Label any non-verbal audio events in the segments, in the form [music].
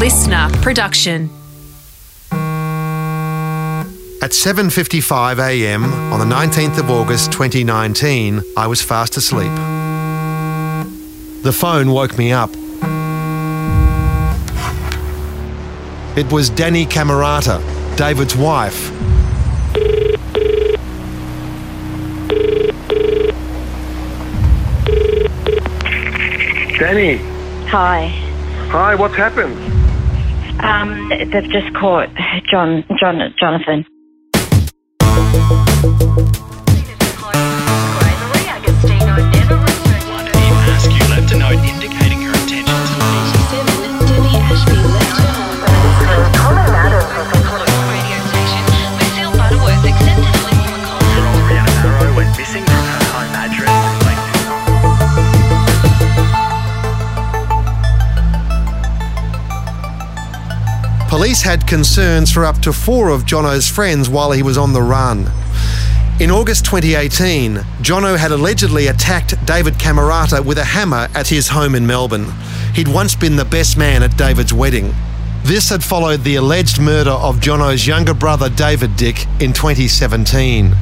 listener production. At 7:55 a.m. on the 19th of August 2019, I was fast asleep. The phone woke me up. It was Danny Cammarata, David's wife. Danny, Hi. hi, what's happened? Um, they've just caught John, John, Jonathan. Police had concerns for up to four of Jono's friends while he was on the run. In August 2018, Jono had allegedly attacked David Cammarata with a hammer at his home in Melbourne. He'd once been the best man at David's wedding. This had followed the alleged murder of Jono's younger brother David Dick in 2017.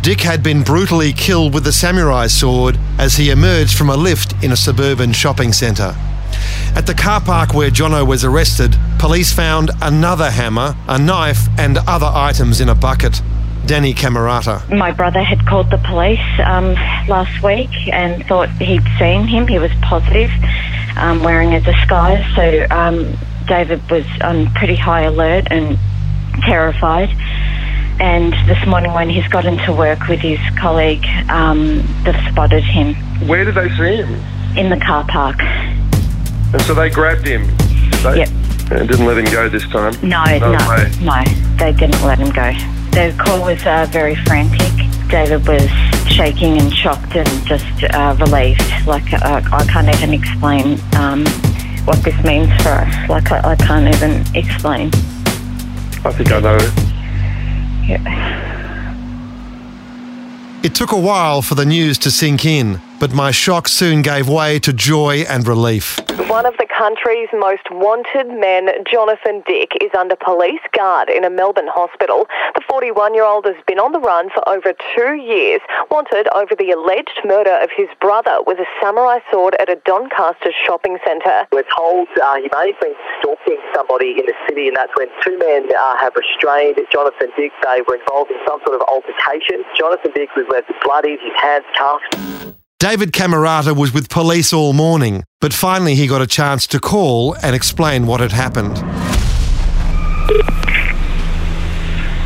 Dick had been brutally killed with a samurai sword as he emerged from a lift in a suburban shopping centre. At the car park where Jono was arrested, police found another hammer, a knife, and other items in a bucket. Danny Cammarata. My brother had called the police um, last week and thought he'd seen him. He was positive, um, wearing a disguise. So um, David was on pretty high alert and terrified. And this morning, when he's got into work with his colleague, um, they've spotted him Where did they see him? in the car park. And so they grabbed him. Did they? Yep. And didn't let him go this time. No, No no, no, they didn't let him go. The call was uh, very frantic. David was shaking and shocked and just uh, relieved. Like uh, I can't even explain um, what this means for us. Like I, I can't even explain. I think I know. Yeah. It took a while for the news to sink in, but my shock soon gave way to joy and relief. One of the country's most wanted men, Jonathan Dick, is under police guard in a Melbourne hospital. The 41 year old has been on the run for over two years, wanted over the alleged murder of his brother with a samurai sword at a Doncaster shopping centre. We're told uh, he may have been stalking somebody in the city, and that's when two men uh, have restrained Jonathan Dick. They were involved in some sort of altercation. Jonathan Dick was left bloodied, his hands cuffed. David Cammarata was with police all morning, but finally he got a chance to call and explain what had happened.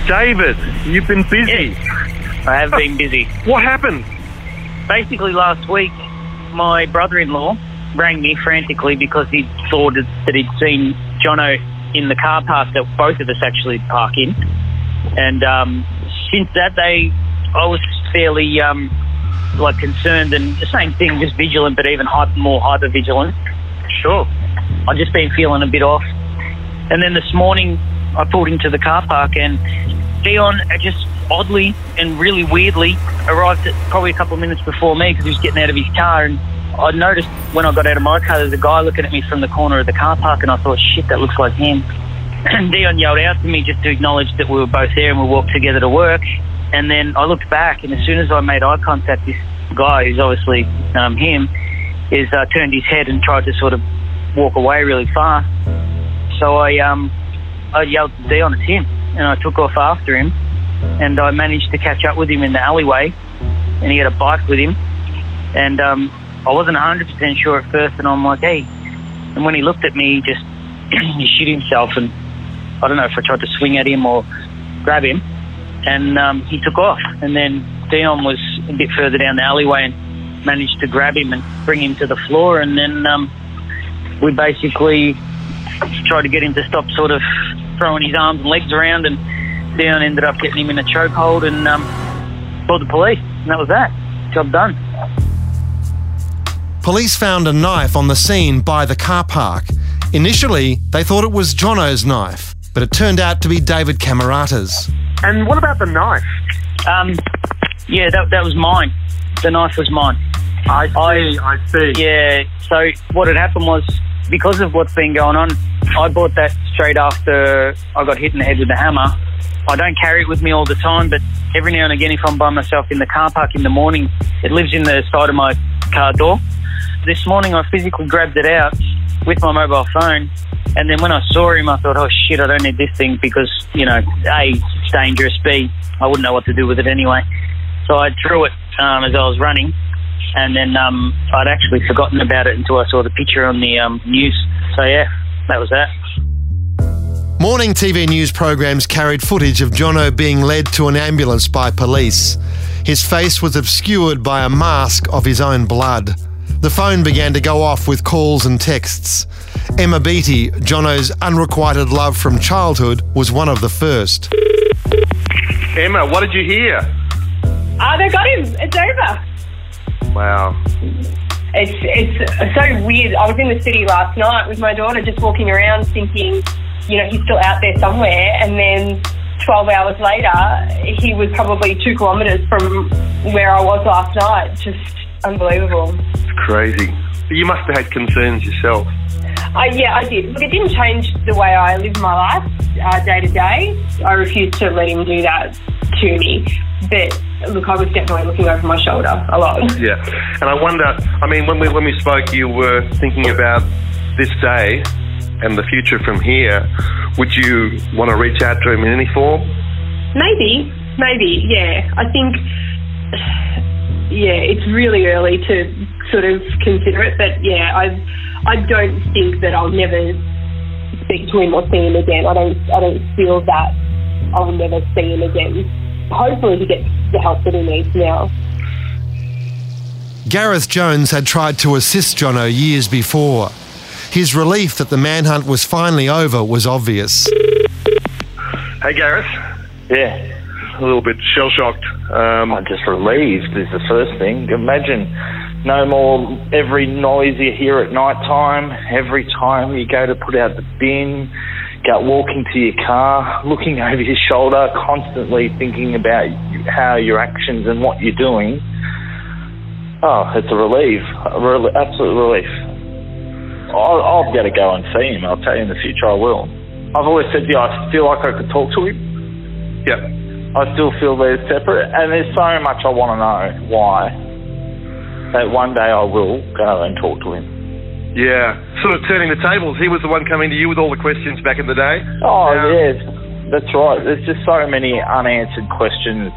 David, you've been busy. I have been busy. [laughs] What happened? Basically, last week, my brother-in-law rang me frantically because he thought that he'd seen Jono in the car park that both of us actually park in. And um, since that day, I was fairly um, like concerned and the same thing, just vigilant, but even hyper, more hyper vigilant. Sure. I've just been feeling a bit off. And then this morning, I pulled into the car park and Dion just oddly and really weirdly arrived at probably a couple of minutes before me because he was getting out of his car. And I noticed when I got out of my car, there's a guy looking at me from the corner of the car park, and I thought, shit, that looks like him. [clears throat] And Dion yelled out to me just to acknowledge that we were both there and we walked together to work. And then I looked back, and as soon as I made eye contact, this guy, who's obviously um, him, is uh, turned his head and tried to sort of walk away really fast. So I um, I yelled Dion, it's him, and I took off after him, and I managed to catch up with him in the alleyway, and he had a bike with him, and um, I wasn't 100% sure at first, and I'm like, hey, and when he looked at me, he just [clears throat] he shit himself, and I don't know if I tried to swing at him or grab him, and um, he took off, and then Dion was a bit further down the alleyway and managed to grab him and bring him to the floor, and then um, we basically tried to get him to stop sort of throwing his arms and legs around, and Dion ended up getting him in a chokehold and um, called the police, and that was that. Job done. Police found a knife on the scene by the car park. Initially, they thought it was Jono's knife, but it turned out to be David Cammarata's. And what about the knife? Um, yeah, that, that was mine. The knife was mine. I see, I, see. Yeah, so what had happened was because of what's been going on, I bought that straight after I got hit in the head with a hammer. I don't carry it with me all the time, but every now and again, if I'm by myself in the car park in the morning, it lives in the side of my car door. This morning, I physically grabbed it out with my mobile phone, and then when I saw him, I thought, oh shit, I don't need this thing because, you know, A, it's dangerous, B, I wouldn't know what to do with it anyway. So I drew it um, as I was running, and then um, I'd actually forgotten about it until I saw the picture on the um, news. So yeah, that was that. Morning TV news programs carried footage of Jono being led to an ambulance by police. His face was obscured by a mask of his own blood. The phone began to go off with calls and texts. Emma Beattie, Jono's unrequited love from childhood, was one of the first. Emma, what did you hear? Ah, they got him. It's over. Wow. It's it's so weird. I was in the city last night with my daughter, just walking around, thinking, you know, he's still out there somewhere. And then 12 hours later, he was probably two kilometres from where I was last night. Just unbelievable. It's crazy. You must have had concerns yourself. Uh, yeah, I did. Look, it didn't change the way I live my life uh, day to day. I refused to let him do that to me. But look, I was definitely looking over my shoulder a lot. [laughs] Yeah. And I wonder, I mean, when we, when we spoke, you were thinking about this day and the future from here. Would you want to reach out to him in any form? Maybe, maybe, yeah. I think, [sighs] yeah, it's really early to sort of consider it, but yeah, I, I don't think that I'll never speak to him or see him again. I don't, I don't feel that I'll never see him again. Hopefully, he gets the help that he needs now. Gareth Jones had tried to assist Jono years before. His relief that the manhunt was finally over was obvious. Hey, Gareth. Yeah, A little bit shell shocked. Um, I'm just relieved is the first thing. Imagine no more every noise you hear at night time, every time you go to put out the bin, go walking to your car, looking [laughs] over your shoulder, constantly thinking about how your actions and what you're doing. Oh, it's a relief, a rel- absolute relief. I'll, I'll able to go and see him. I'll tell you in the future I will. I've always said yeah, I feel like I could talk to him. yeah. I still feel they're separate, and there's so much I want to know why. That one day I will go and talk to him. Yeah. Sort of turning the tables. He was the one coming to you with all the questions back in the day. Oh, Yeah. yes, that's right. There's just so many unanswered questions.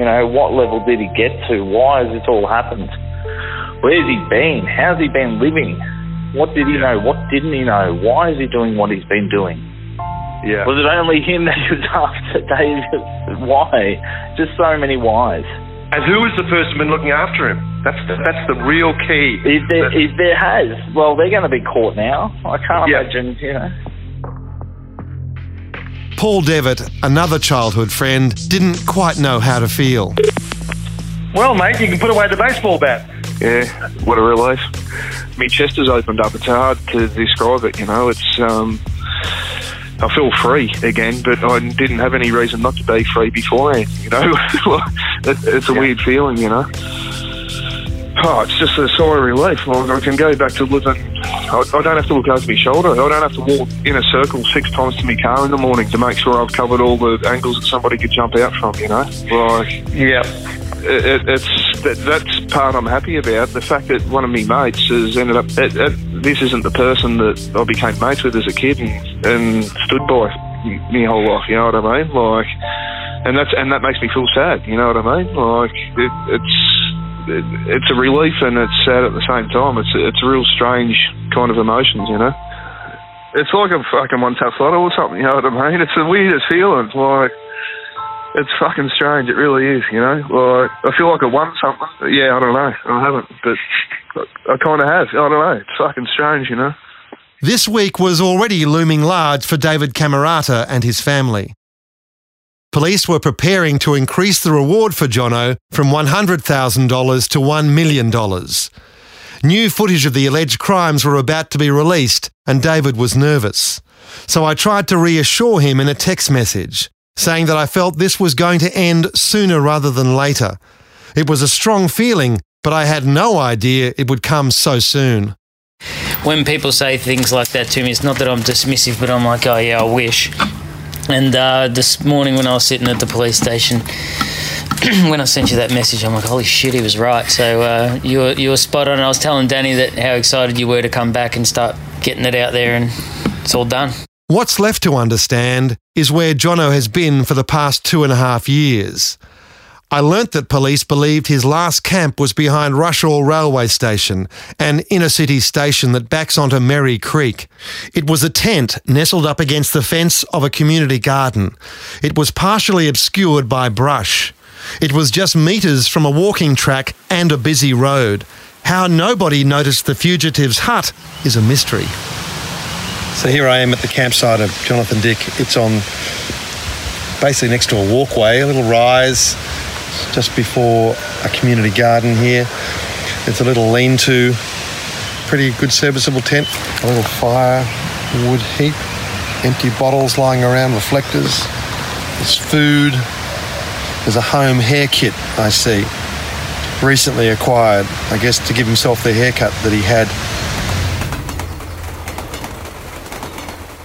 You know, what level did he get to? Why has this all happened? Where's he been? How's he been living? What did he know? What didn't he know? Why is he doing what he's been doing? Yeah. Was it only him that he was [laughs] after, David? Why? Just so many whys. And who is the person been looking after him? That's the, that's the real key. If there, That's- if there has, well, they're going to be caught now. I can't Yeah. imagine, you know. Paul Devitt, another childhood friend, didn't quite know how to feel. Well, mate, you can put away the baseball bat. Yeah, what a relief. My chest has opened up. It's hard to describe it, you know. It's um I feel free again, but I didn't have any reason not to be free beforehand, you know. [laughs] it, it's a weird feeling, you know. Oh, it's just a sigh of relief. Like, I can go back to living. I, I don't have to look over my shoulder. I don't have to walk in a circle six times to my car in the morning to make sure I've covered all the angles that somebody could jump out from, you know. Like, Yeah. it, it, it's that, that's part I'm happy about. The fact that one of my mates has ended up. It, this isn't the person that I became mates with as a kid and, and stood by my whole life. You know what I mean? Like, and that's and that makes me feel sad. You know what I mean? Like, it, it's it, it's a relief and it's sad at the same time. It's it's a real strange kind of emotions. You know. It's like a fucking one tough lotto or something. You know what I mean? It's the weirdest feeling. Like it's fucking strange. It really is, you know. Like I feel like I won something. Yeah, I don't know. I haven't, but I, I kind of have. I don't know. It's fucking strange, you know. This week was already looming large for David Cammarata and his family. Police were preparing to increase the reward for Jono from $100,000 to $1 million. New footage of the alleged crimes were about to be released, and David was nervous. So I tried to reassure him in a text message, saying that I felt this was going to end sooner rather than later. It was a strong feeling, but I had no idea it would come so soon. When people say things like that to me, it's not that I'm dismissive, but I'm like, oh yeah, I wish. And uh, this morning when I was sitting at the police station, [clears throat] when I sent you that message, I'm like, holy shit, he was right. So uh, you were you were spot on. I was telling Danny that how excited you were to come back and start getting it out there, and it's all done. What's left to understand is where Jono has been for the past two and a half years. I learnt that police believed his last camp was behind Rushall Railway Station, an inner city station that backs onto Merri Creek. It was a tent nestled up against the fence of a community garden. It was partially obscured by brush. It was just metres from a walking track and a busy road. How nobody noticed the fugitive's hut is a mystery. So here I am at the campsite of Jonathan Dick. It's on basically next to a walkway, a little rise just before a community garden here. It's a little lean to, pretty good serviceable tent, a little fire wood heap, empty bottles lying around, reflectors, there's food, there's a home hair kit I see, recently acquired, I guess to give himself the haircut that he had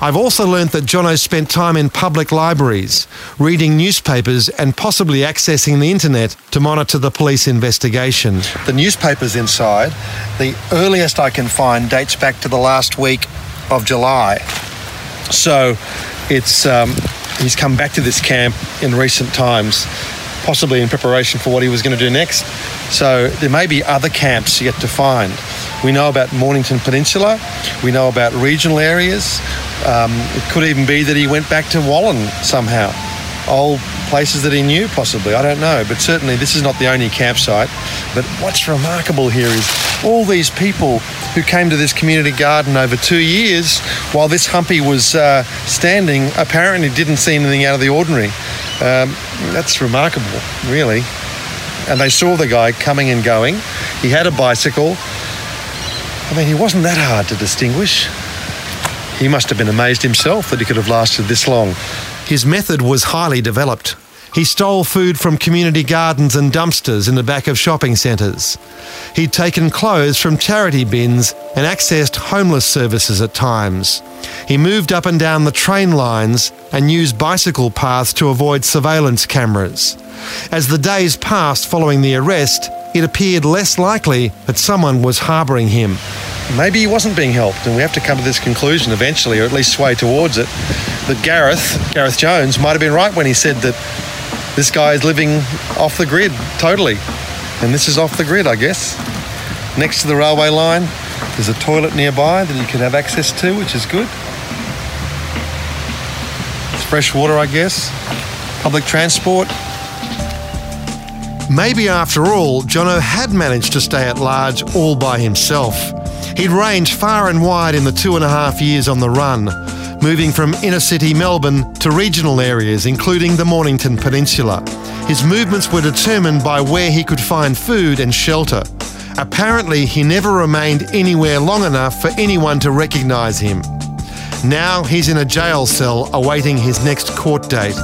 I've also learnt that Jono spent time in public libraries, reading newspapers and possibly accessing the internet to monitor the police investigation. The newspapers inside, the earliest I can find dates back to the last week of July. So it's um, he's come back to this camp in recent times, possibly in preparation for what he was going to do next. So there may be other camps yet to find. We know about Mornington Peninsula. We know about regional areas. Um, it could even be that he went back to Wallan somehow. Old places that he knew, possibly. I don't know. But certainly, this is not the only campsite. But what's remarkable here is all these people who came to this community garden over two years while this humpy was uh, standing apparently didn't see anything out of the ordinary. Um, that's remarkable, really. And they saw the guy coming and going. He had a bicycle. I mean, he wasn't that hard to distinguish. He must have been amazed himself that he could have lasted this long. His method was highly developed. He stole food from community gardens and dumpsters in the back of shopping centres. He'd taken clothes from charity bins and accessed homeless services at times. He moved up and down the train lines and used bicycle paths to avoid surveillance cameras. As the days passed following the arrest, it appeared less likely that someone was harbouring him maybe he wasn't being helped, and we have to come to this conclusion eventually, or at least sway towards it, that Gareth, Gareth Jones, might have been right when he said that this guy is living off the grid totally. And this is off the grid, I guess. Next to the railway line, there's a toilet nearby that you can have access to, which is good. It's fresh water, I guess. Public transport. Maybe after all, Jono had managed to stay at large all by himself. He'd ranged far and wide in the two and a half years on the run, moving from inner city Melbourne to regional areas, including the Mornington Peninsula. His movements were determined by where he could find food and shelter. Apparently, he never remained anywhere long enough for anyone to recognise him. Now he's in a jail cell awaiting his next court date.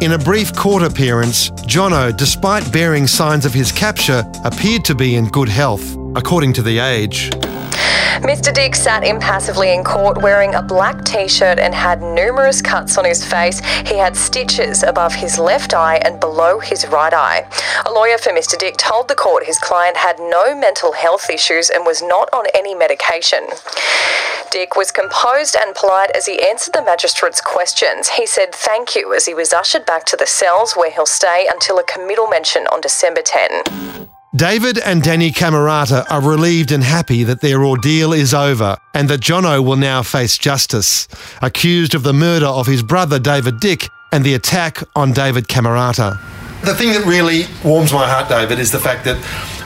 In a brief court appearance, Jono, despite bearing signs of his capture, appeared to be in good health, according to The Age. Mr. Dick sat impassively in court wearing a black t shirt and had numerous cuts on his face. He had stitches above his left eye and below his right eye. A lawyer for Mr. Dick told the court his client had no mental health issues and was not on any medication. Dick was composed and polite as he answered the magistrate's questions. He said thank you as he was ushered back to the cells where he'll stay until a committal mention on December 10. David and Danny Cammarata are relieved and happy that their ordeal is over and that Jono will now face justice, accused of the murder of his brother David Dick and the attack on David Cammarata. The thing that really warms my heart, David, is the fact that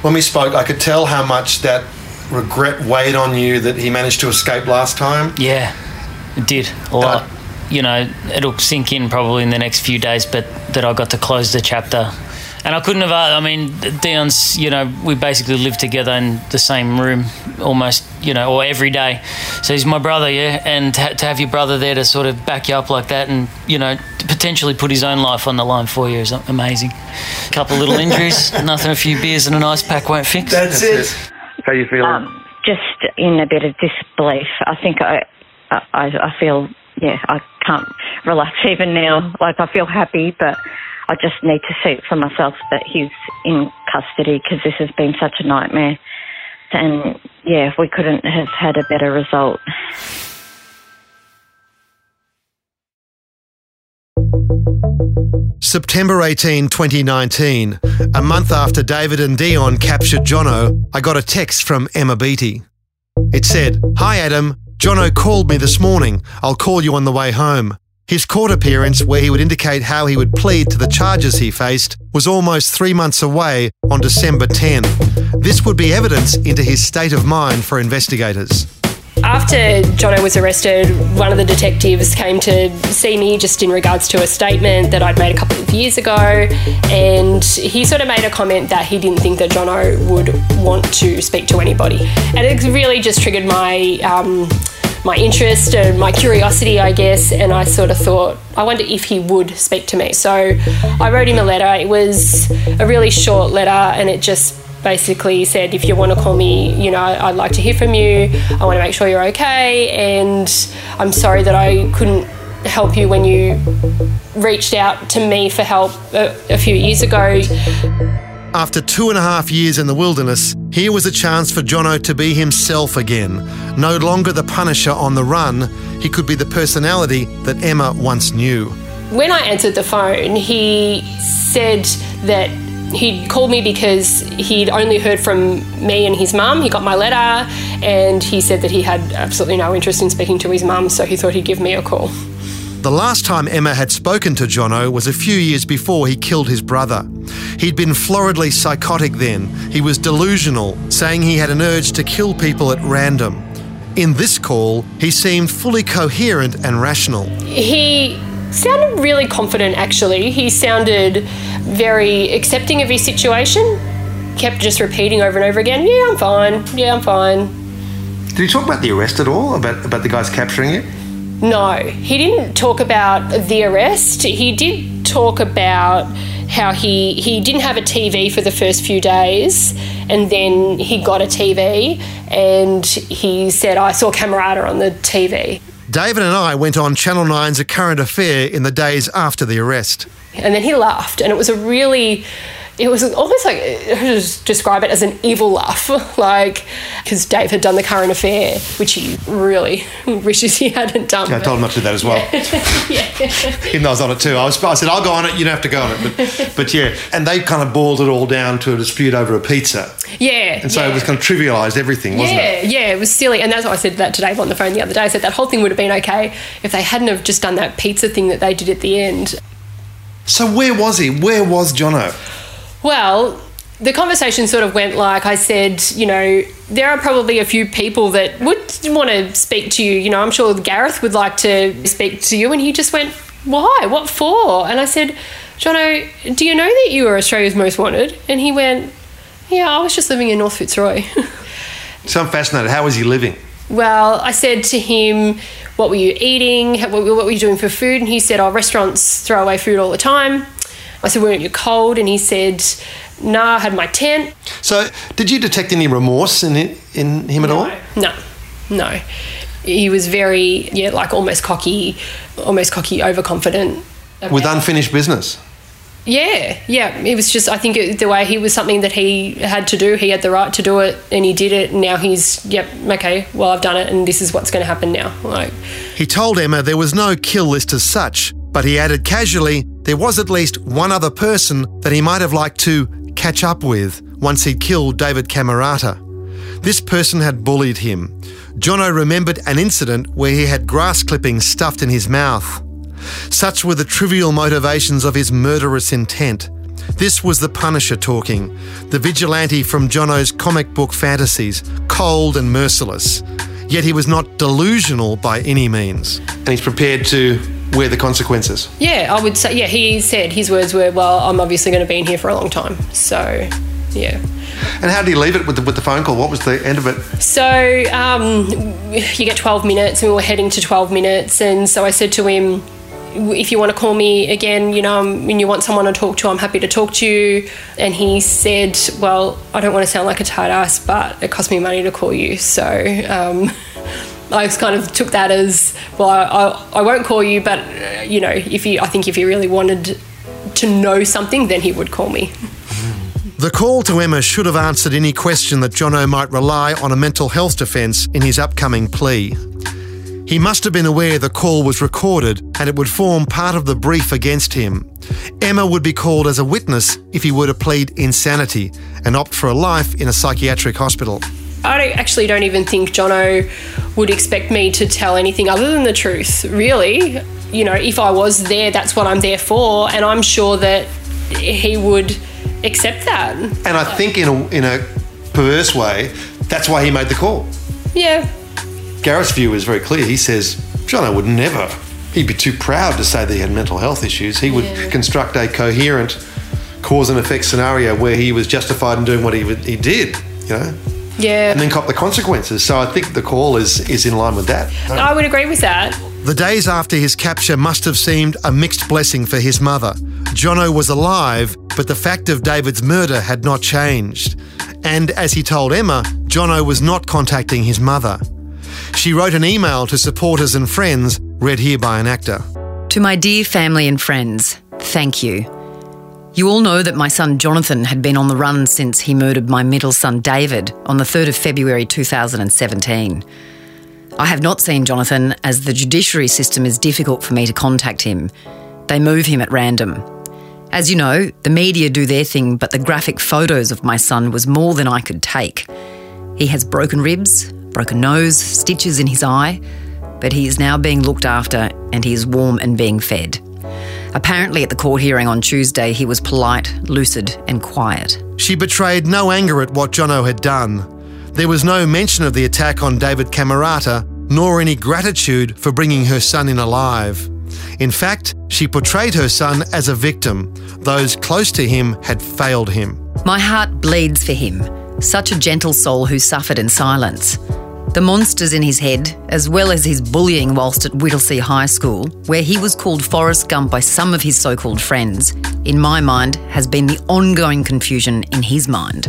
when we spoke, I could tell how much that regret weighed on you that he managed to escape last time. Yeah, it did a lot. Uh, you know, it'll sink in probably in the next few days, but that I got to close the chapter and I couldn't have. Uh, I mean, Dion's. You know, we basically live together in the same room almost. You know, or every day. So he's my brother, yeah. And to, to have your brother there to sort of back you up like that, and you know, potentially put his own life on the line for you is amazing. A couple little [laughs] injuries, nothing. A few beers and an ice pack won't fix. That's, That's it. it. How you feeling? Um, just in a bit of disbelief. I think I, I, I feel, yeah, I can't relax [laughs] even now. Like I feel happy, but I just need to see for myself that he's in custody because this has been such a nightmare. And yeah, we couldn't have had a better result. September 18, 2019, a month after David and Dion captured Jono, I got a text from Emma Beattie. It said, Hi Adam, Jono called me this morning. I'll call you on the way home. His court appearance, where he would indicate how he would plead to the charges he faced, was almost three months away on December 10. This would be evidence into his state of mind for investigators. After Jono was arrested, one of the detectives came to see me just in regards to a statement that I'd made a couple of years ago, and he sort of made a comment that he didn't think that Jono would want to speak to anybody. And it really just triggered my. Um, my interest and my curiosity, I guess, and I sort of thought, I wonder if he would speak to me. So I wrote him a letter. It was a really short letter, and it just basically said, if you want to call me, you know, I'd like to hear from you. I want to make sure you're okay. And I'm sorry that I couldn't help you when you reached out to me for help a, a few years ago. After two and a half years in the wilderness, here was a chance for Jono to be himself again. No longer the punisher on the run, he could be the personality that Emma once knew. When I answered the phone, he said that he'd called me because he'd only heard from me and his mum. He got my letter and he said that he had absolutely no interest in speaking to his mum, so he thought he'd give me a call. The last time Emma had spoken to Jono was a few years before he killed his brother. He'd been floridly psychotic then. He was delusional, saying he had an urge to kill people at random. In this call, he seemed fully coherent and rational. He sounded really confident, actually. He sounded very accepting of his situation. Kept just repeating over and over again, Yeah, I'm fine. Yeah, I'm fine. Did he talk about the arrest at all? About, about the guys capturing it? No, he didn't talk about the arrest. He did talk about how he he didn't have a TV for the first few days, and then he got a TV, and he said, "I saw Cammarata on the TV." David and I went on Channel 9's A Current Affair in the days after the arrest. And then he laughed, and it was a really it was almost like uh, just describe it as an evil laugh, [laughs] like because Dave had done the current affair, which he really [laughs] wishes he hadn't done. Yeah, I told him not to do that as well. [laughs] yeah. Even though I was on it too, I was. I said I'll go on it. You don't have to go on it. But, but yeah, and they kind of boiled it all down to a dispute over a pizza. Yeah, and so yeah. it was kind of trivialised everything, wasn't yeah, it? Yeah, it was silly, and that's why I said that to Dave on the phone the other day. I said that whole thing would have been okay if they hadn't have just done that pizza thing that they did at the end. So where was he? Where was Jono? Well, the conversation sort of went like I said, you know, there are probably a few people that would want to speak to you. You know, I'm sure Gareth would like to speak to you. And he just went, why? What for? And I said, Jono, do you know that you are Australia's most wanted? And he went, yeah, I was just living in North Fitzroy. [laughs] so I'm fascinated. How was he living? Well, I said to him, what were you eating? What were you doing for food? And he said, oh, restaurants throw away food all the time. I said, weren't you cold? And he said, no, I had my tent. So, did you detect any remorse in it, in him at no, all? No, no. He was very, yeah, like almost cocky, almost cocky, overconfident. With unfinished business. Yeah, yeah. It was just, I think it, the way he was something that he had to do. He had the right to do it, and he did it. And now he's, yep, okay. Well, I've done it, and this is what's going to happen now. Like, he told Emma there was no kill list as such, but he added casually there was at least one other person that he might have liked to catch up with once he'd killed David Cammarata. This person had bullied him. Jono remembered an incident where he had grass clippings stuffed in his mouth. Such were the trivial motivations of his murderous intent. This was the Punisher talking, the vigilante from Jono's comic book fantasies, cold and merciless. Yet he was not delusional by any means. And he's prepared to wear the consequences. Yeah, I would say, yeah, he said his words were, well, I'm obviously going to be in here for a long time. So, yeah. And how did he leave it with the, with the phone call? What was the end of it? So, um, you get 12 minutes, and we were heading to 12 minutes. And so I said to him, if you want to call me again, you know, when you want someone to talk to, I'm happy to talk to you. And he said, well, I don't want to sound like a tight ass, but it cost me money to call you. So um, I kind of took that as, well, I, I, won't call you, but, uh, you know, if he, I think if he really wanted to know something, then he would call me. The call to Emma should have answered any question that Jono might rely on a mental health defence in his upcoming plea. He must have been aware the call was recorded and it would form part of the brief against him. Emma would be called as a witness if he were to plead insanity and opt for a life in a psychiatric hospital. I don't, actually don't even think Jono would expect me to tell anything other than the truth, really. You know, if I was there, that's what I'm there for, and I'm sure that he would accept that. And I think in a, in a perverse way, that's why he made the call. Yeah. Gareth's view is very clear. He says Jono would never, he'd be too proud to say that he had mental health issues. He would Yeah. construct a coherent cause and effect scenario where he was justified in doing what he, he did, you know, Yeah. and then cop the consequences. So I think the call is, is in line with that. I would agree with that. The days after his capture must have seemed a mixed blessing for his mother. Jono was alive, but the fact of David's murder had not changed. And as he told Emma, Jono was not contacting his mother. She wrote an email to supporters and friends, read here by an actor. To my dear family and friends, thank you. You all know that my son Jonathan had been on the run since he murdered my middle son David on the 3rd of February 2017. I have not seen Jonathan as the judiciary system is difficult for me to contact him. They move him at random. As you know, the media do their thing, but the graphic photos of my son was more than I could take. He has broken ribs, broken nose, stitches in his eye, but he is now being looked after and he is warm and being fed. Apparently, at the court hearing on Tuesday, he was polite, lucid, and quiet. She betrayed no anger at what Jono had done. There was no mention of the attack on David Camerata, nor any gratitude for bringing her son in alive. In fact, she portrayed her son as a victim. Those close to him had failed him. My heart bleeds for him, such a gentle soul who suffered in silence. The monsters in his head, as well as his bullying whilst at Whittlesea High School, where he was called Forrest Gump by some of his so called friends, in my mind, has been the ongoing confusion in his mind.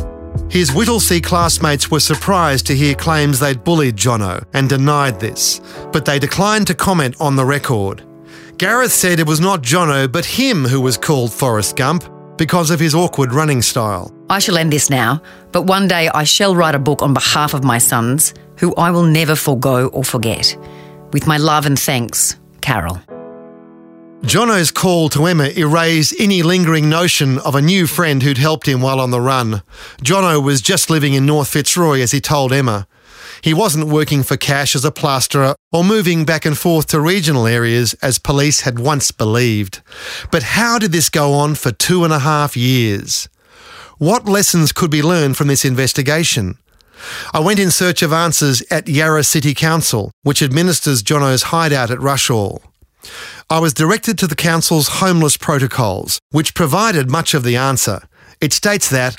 His Whittlesea classmates were surprised to hear claims they'd bullied Jono and denied this, but they declined to comment on the record. Gareth said it was not Jono but him who was called Forrest Gump because of his awkward running style. I shall end this now, but one day I shall write a book on behalf of my sons, who I will never forego or forget. With my love and thanks, Carol. Jono's call to Emma erased any lingering notion of a new friend who'd helped him while on the run. Jono was just living in North Fitzroy as he told Emma. He wasn't working for cash as a plasterer or moving back and forth to regional areas as police had once believed. But how did this go on for two and a half years? What lessons could be learned from this investigation? I went in search of answers at Yarra City Council, which administers Jono's hideout at Rushall. I was directed to the council's homeless protocols, which provided much of the answer. It states that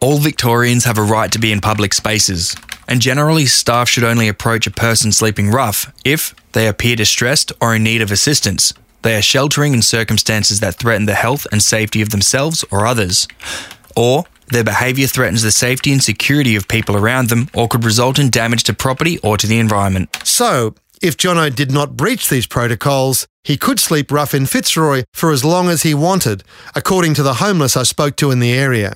All Victorians have a right to be in public spaces, and generally staff should only approach a person sleeping rough if they appear distressed or in need of assistance. They are sheltering in circumstances that threaten the health and safety of themselves or others, or their behaviour threatens the safety and security of people around them or could result in damage to property or to the environment. So, if Jono did not breach these protocols, he could sleep rough in Fitzroy for as long as he wanted, according to the homeless I spoke to in the area.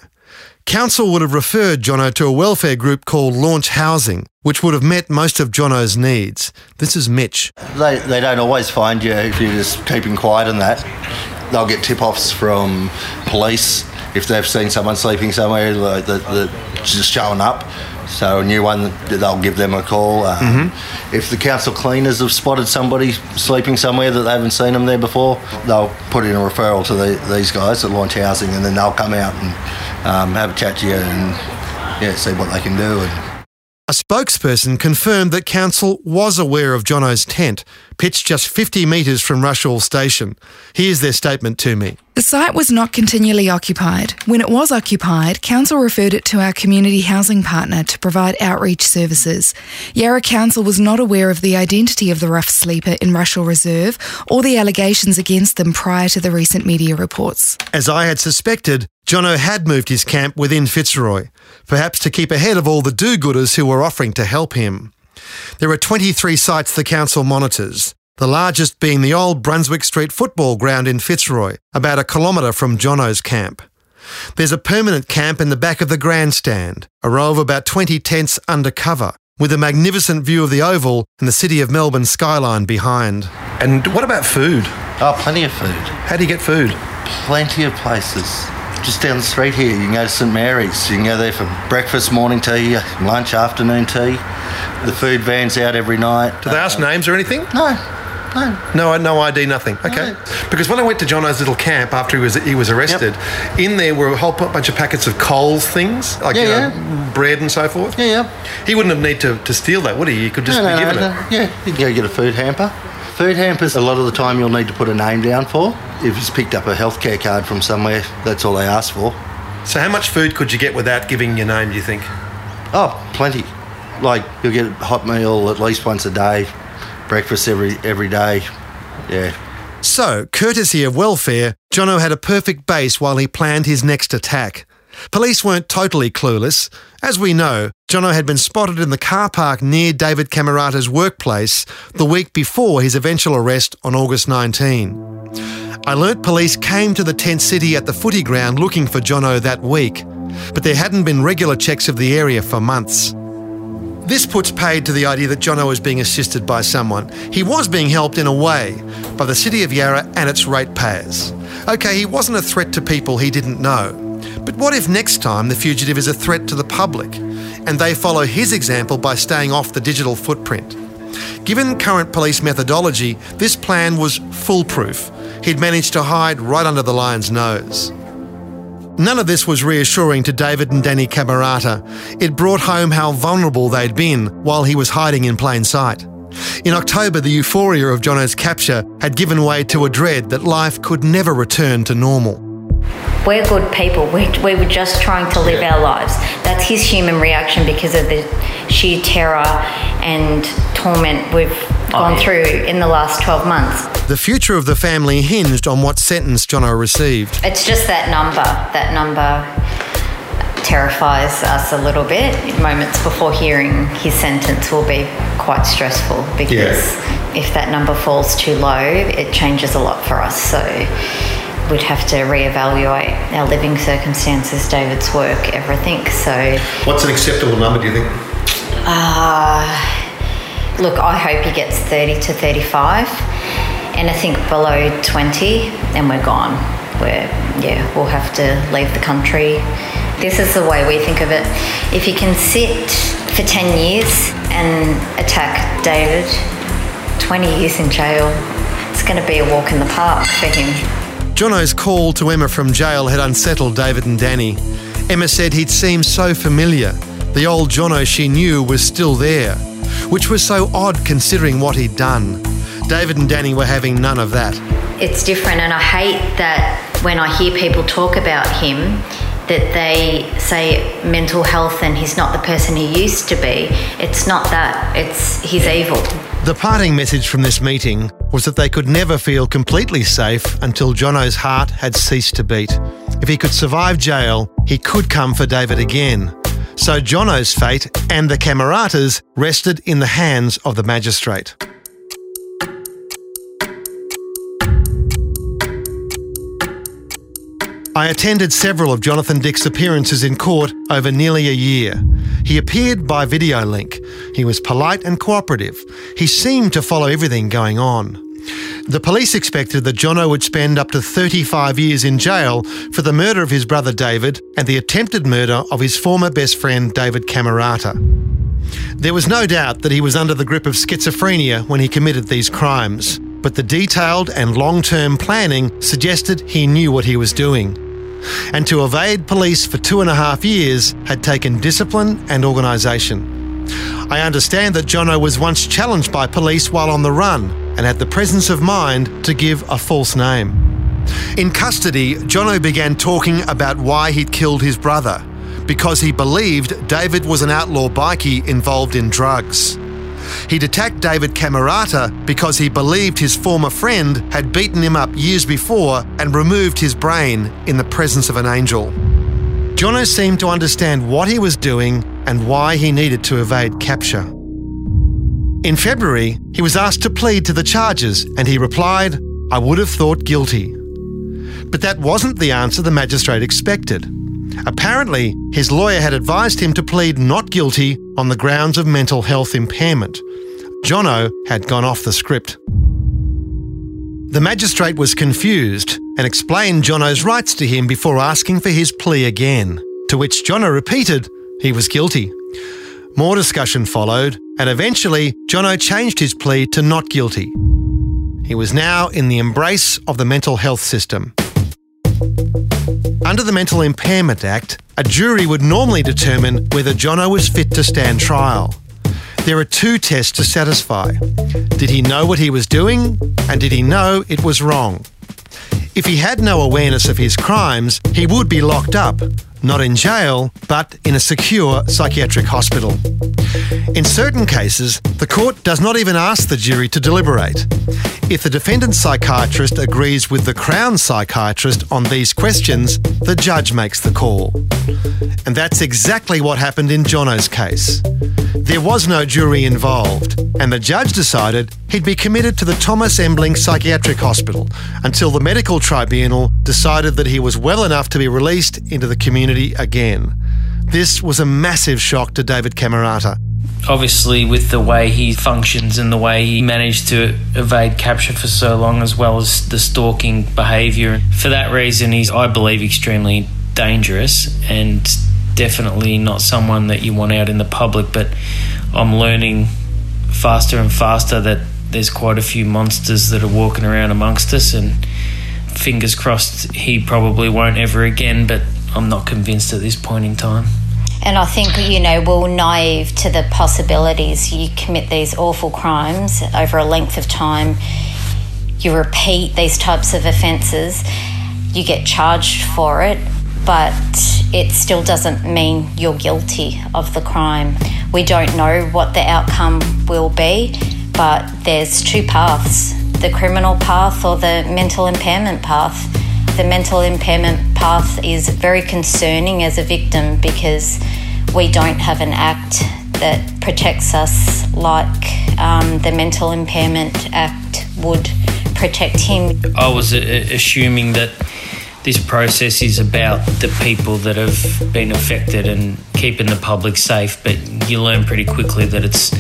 Council would have referred Jono to a welfare group called Launch Housing, which would have met most of Jono's needs. This is Mitch. They, they don't always find you if you're just keeping quiet and that. They'll get tip offs from police if they've seen someone sleeping somewhere like that, that just showing up. So a new one, they'll give them a call. Um, If the council cleaners have spotted somebody sleeping somewhere that they haven't seen them there before, they'll put in a referral to the, these guys at Launch Housing, and then they'll come out and um, have a chat to you and yeah, see what they can do. And A spokesperson confirmed that council was aware of Jono's tent, pitched just 50 metres from Rushall Station. Here's their statement to me. The site was not continually occupied. When it was occupied, Council referred it to our community housing partner to provide outreach services. Yarra Council was not aware of the identity of the rough sleeper in Rushall Reserve or the allegations against them prior to the recent media reports. As I had suspected, Jono had moved his camp within Fitzroy, perhaps to keep ahead of all the do gooders who were offering to help him. There are 23 sites the council monitors, the largest being the old Brunswick Street football ground in Fitzroy, about a kilometre from Jono's camp. There's a permanent camp in the back of the grandstand, a row of about 20 tents under cover, with a magnificent view of the Oval and the City of Melbourne skyline behind. And what about food? Oh, plenty of food. How do you get food? Plenty of places. Just down the street here, you can go to St Mary's. You can go there for breakfast, morning tea, lunch, afternoon tea. The food van's out every night. Do they ask uh, names or anything? No. No. No, no ID, nothing. Okay. Because when I went to Jono's little camp after he was he was arrested, in there were a whole bunch of packets of Coles things, like Yeah, you know, bread and so forth. Yeah, yeah. He wouldn't have need to, to steal that, would he? He could just No, be no, given no, it. no. Yeah, you can go get a food hamper. Food hampers, a lot of the time you'll need to put a name down for. If he's picked up a healthcare card from somewhere, that's all they ask for. So how much food could you get without giving your name? Do you think? Oh, plenty. Like you'll get a hot meal at least once a day, breakfast every every day. Yeah. So, courtesy of welfare, Jono had a perfect base while he planned his next attack. Police weren't totally clueless. As we know, Jono had been spotted in the car park near David Cammarata's workplace the week before his eventual arrest on August 19. I learnt police came to the tent city at the footy ground looking for Jono that week, but there hadn't been regular checks of the area for months. This puts paid to the idea that Jono was being assisted by someone. He was being helped in a way by the City of Yarra and its ratepayers. Okay, he wasn't a threat to people he didn't know. But what if next time the fugitive is a threat to the public and they follow his example by staying off the digital footprint? Given current police methodology, this plan was foolproof. He'd managed to hide right under the lion's nose. None of this was reassuring to David and Danny Cammarata. It brought home how vulnerable they'd been while he was hiding in plain sight. In October, the euphoria of Jono's capture had given way to a dread that life could never return to normal. We're good people. We, we were just trying to live our lives. That's his human reaction because of the sheer terror and torment we've oh, gone through in the last 12 months. The future of the family hinged on what sentence Jono received. It's just that number. That number terrifies us a little bit. Moments before hearing his sentence will be quite stressful because if that number falls too low, it changes a lot for us. So we'd have to reevaluate our living circumstances, David's work, everything. So, What's an acceptable number? Do you think? uh, look, I hope he gets 30 to 35. and I think below 20, and we're gone. We're, yeah, we'll have to leave the country. This is the way we think of it. If he can sit for 10 years and attack David, 20 years in jail, it's going to be a walk in the park for him. Jono's call to Emma from jail had unsettled David and Danny. Emma said he'd seemed so familiar. The old Jono she knew was still there, which was so odd considering what he'd done. David and Danny were having none of that. it's different and i hate that when i hear people talk about him that they say mental health and he's not the person he used to be it's not that it's he's evil The parting message from this meeting was that they could never feel completely safe until Jono's heart had ceased to beat. If he could survive jail, he could come for David again. So Jono's fate and the Cammaratas rested in the hands of the magistrate. I attended several of Jonathan Dick's appearances in court over nearly a year. He appeared by video link. He was polite and cooperative. He seemed to follow everything going on. The police expected that Jono would spend up to 35 years in jail for the murder of his brother David and the attempted murder of his former best friend David Cammarata. There was no doubt that he was under the grip of schizophrenia when he committed these crimes, but the detailed and long term planning suggested he knew what he was doing. And to evade police for two and a half years had taken discipline and organisation. I understand that Jono was once challenged by police while on the run and had the presence of mind to give a false name. In custody, Jono began talking about why he'd killed his brother because he believed David was an outlaw bikie involved in drugs. He'd attacked David Camerata because he believed his former friend had beaten him up years before and removed his brain in the presence of an angel. Jono seemed to understand what he was doing and why he needed to evade capture. In February, he was asked to plead to the charges and he replied, I would have thought guilty. But that wasn't the answer the magistrate expected. Apparently, his lawyer had advised him to plead not guilty on the grounds of mental health impairment. Jono had gone off the script. The magistrate was confused and explained Jono's rights to him before asking for his plea again, to which Jono repeated he was guilty. More discussion followed, and eventually Jono changed his plea to not guilty. He was now in the embrace of the mental health system. Under the Mental Impairment Act, a jury would normally determine whether Jono was fit to stand trial. There are two tests to satisfy. Did he know what he was doing? And did he know it was wrong? If he had no awareness of his crimes, he would be locked up, not in jail, but in a secure psychiatric hospital. In certain cases, the court does not even ask the jury to deliberate. If the defendant's psychiatrist agrees with the Crown psychiatrist on these questions, the judge makes the call. And that's exactly what happened in Jono's case. There was no jury involved, and the judge decided he'd be committed to the Thomas Embling Psychiatric Hospital until the medical tribunal decided that he was well enough to be released into the community again. This was a massive shock to David Cammarata. Obviously, with the way he functions and the way he managed to evade capture for so long, as well as the stalking behaviour, for that reason, he's, I believe, extremely dangerous and definitely not someone that you want out in the public. But I'm learning faster and faster that there's quite a few monsters that are walking around amongst us, and fingers crossed he probably won't ever again. But I'm not convinced at this point in time. And I think, you know, we're naive to the possibilities. You commit these awful crimes over a length of time, you repeat these types of offences, you get charged for it, but it still doesn't mean you're guilty of the crime. We don't know what the outcome will be, but there's two paths the criminal path or the mental impairment path. The mental impairment path is very concerning as a victim because we don't have an act that protects us like um, the Mental Impairment Act would protect him. I was uh, assuming that this process is about the people that have been affected and keeping the public safe, but you learn pretty quickly that it's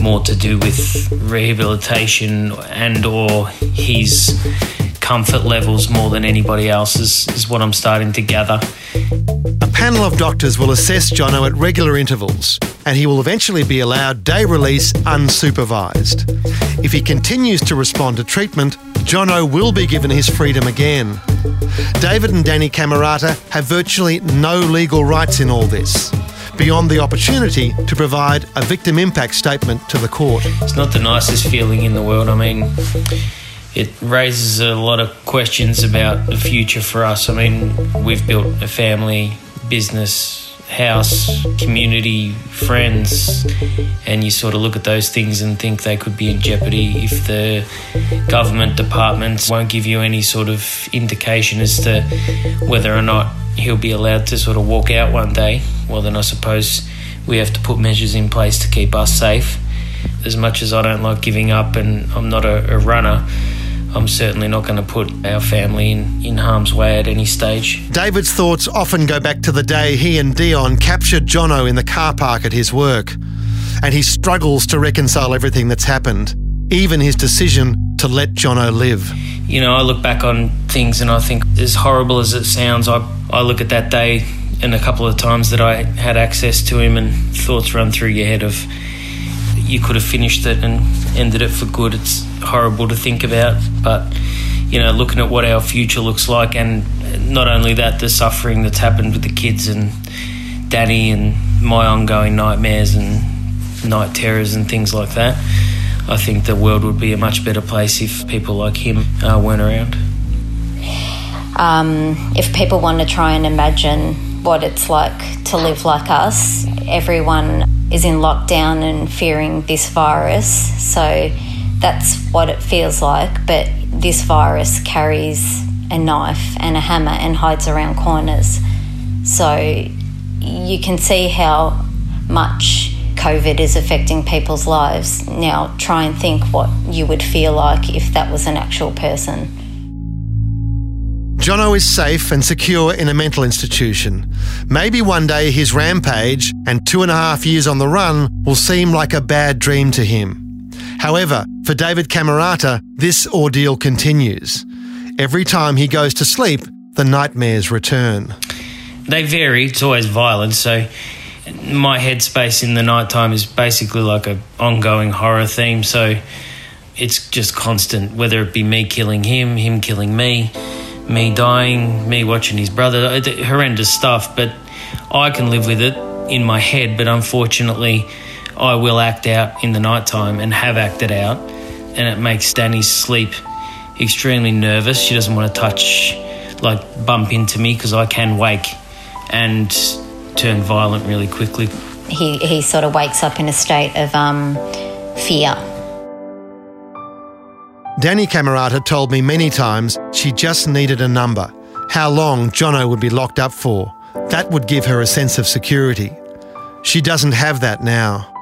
more to do with rehabilitation and or his comfort levels more than anybody else's is what I'm starting to gather. A panel of doctors will assess Jono at regular intervals, and he will eventually be allowed day release unsupervised. If he continues to respond to treatment, Jono will be given his freedom again. David and Danny Cammarata have virtually no legal rights in all this, beyond the opportunity to provide a victim impact statement to the court. It's not the nicest feeling in the world. I mean, it raises a lot of questions about the future for us. I mean, we've built a family, business, house, community, friends, and you sort of look at those things and think they could be in jeopardy if the government departments won't give you any sort of indication as to whether or not he'll be allowed to sort of walk out one day. Well, then I suppose we have to put measures in place to keep us safe. As much as I don't like giving up and I'm not a, a runner, I'm certainly not going to put our family in, in harm's way at any stage. David's thoughts often go back to the day he and Dion captured Jono in the car park at his work, and he struggles to reconcile everything that's happened, even his decision to let Jono live. You know, I look back on things and I think, as horrible as it sounds, I, I look at that day and a couple of times that I had access to him, and thoughts run through your head of you could have finished it and ended it for good. It's horrible to think about, but you know, looking at what our future looks like, and not only that, the suffering that's happened with the kids and Danny and my ongoing nightmares and night terrors and things like that. I think the world would be a much better place if people like him uh, weren't around. Um, if people want to try and imagine what it's like to live like us, everyone is in lockdown and fearing this virus. So that's what it feels like. But this virus carries a knife and a hammer and hides around corners. So you can see how much COVID is affecting people's lives. Now, try and think what you would feel like if that was an actual person. Jono is safe and secure in a mental institution. Maybe one day his rampage and two and a half years on the run will seem like a bad dream to him. However, for David Cammarata, this ordeal continues. Every time he goes to sleep, the nightmares return. They vary, it's always violent, so my headspace in the nighttime is basically like an ongoing horror theme, so it's just constant, whether it be me killing him, him killing me me dying, me watching his brother, horrendous stuff. But I can live with it in my head. But unfortunately, I will act out in the nighttime and have acted out, and it makes Danny's sleep extremely nervous. She doesn't want to touch, like bump into me because I can wake and turn violent really quickly. He he sort of wakes up in a state of um, fear Danny Cammarata told me many times she just needed a number, how long Jono would be locked up for. That would give her a sense of security. She doesn't have that now.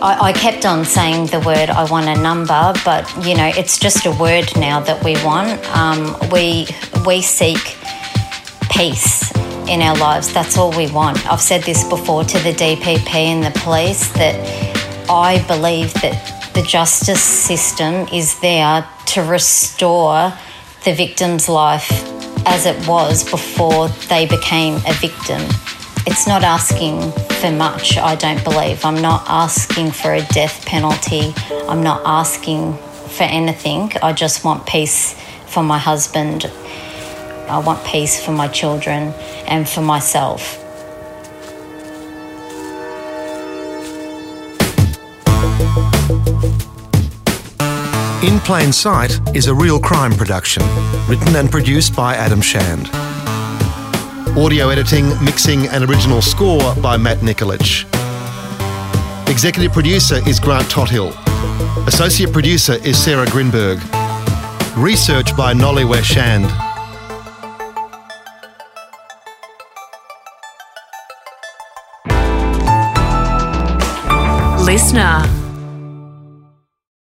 I, I, kept on saying the word I want a number, but you know, it's just a word now that we want. Um, we we seek peace in our lives. That's all we want. I've said this before to the DPP and the police that I believe that the justice system is there to restore the victim's life as it was before they became a victim. It's not asking for much, I don't believe. I'm not asking for a death penalty. I'm not asking for anything. I just want peace for my husband. I want peace for my children and for myself. In Plain Sight is a real crime production, written and produced by Adam Shand. Audio editing, mixing, and original score by Matt Nikolic. Executive producer is Grant Tothill. Associate producer is Sarah Grinberg. Research by Nolly Shand. Listener.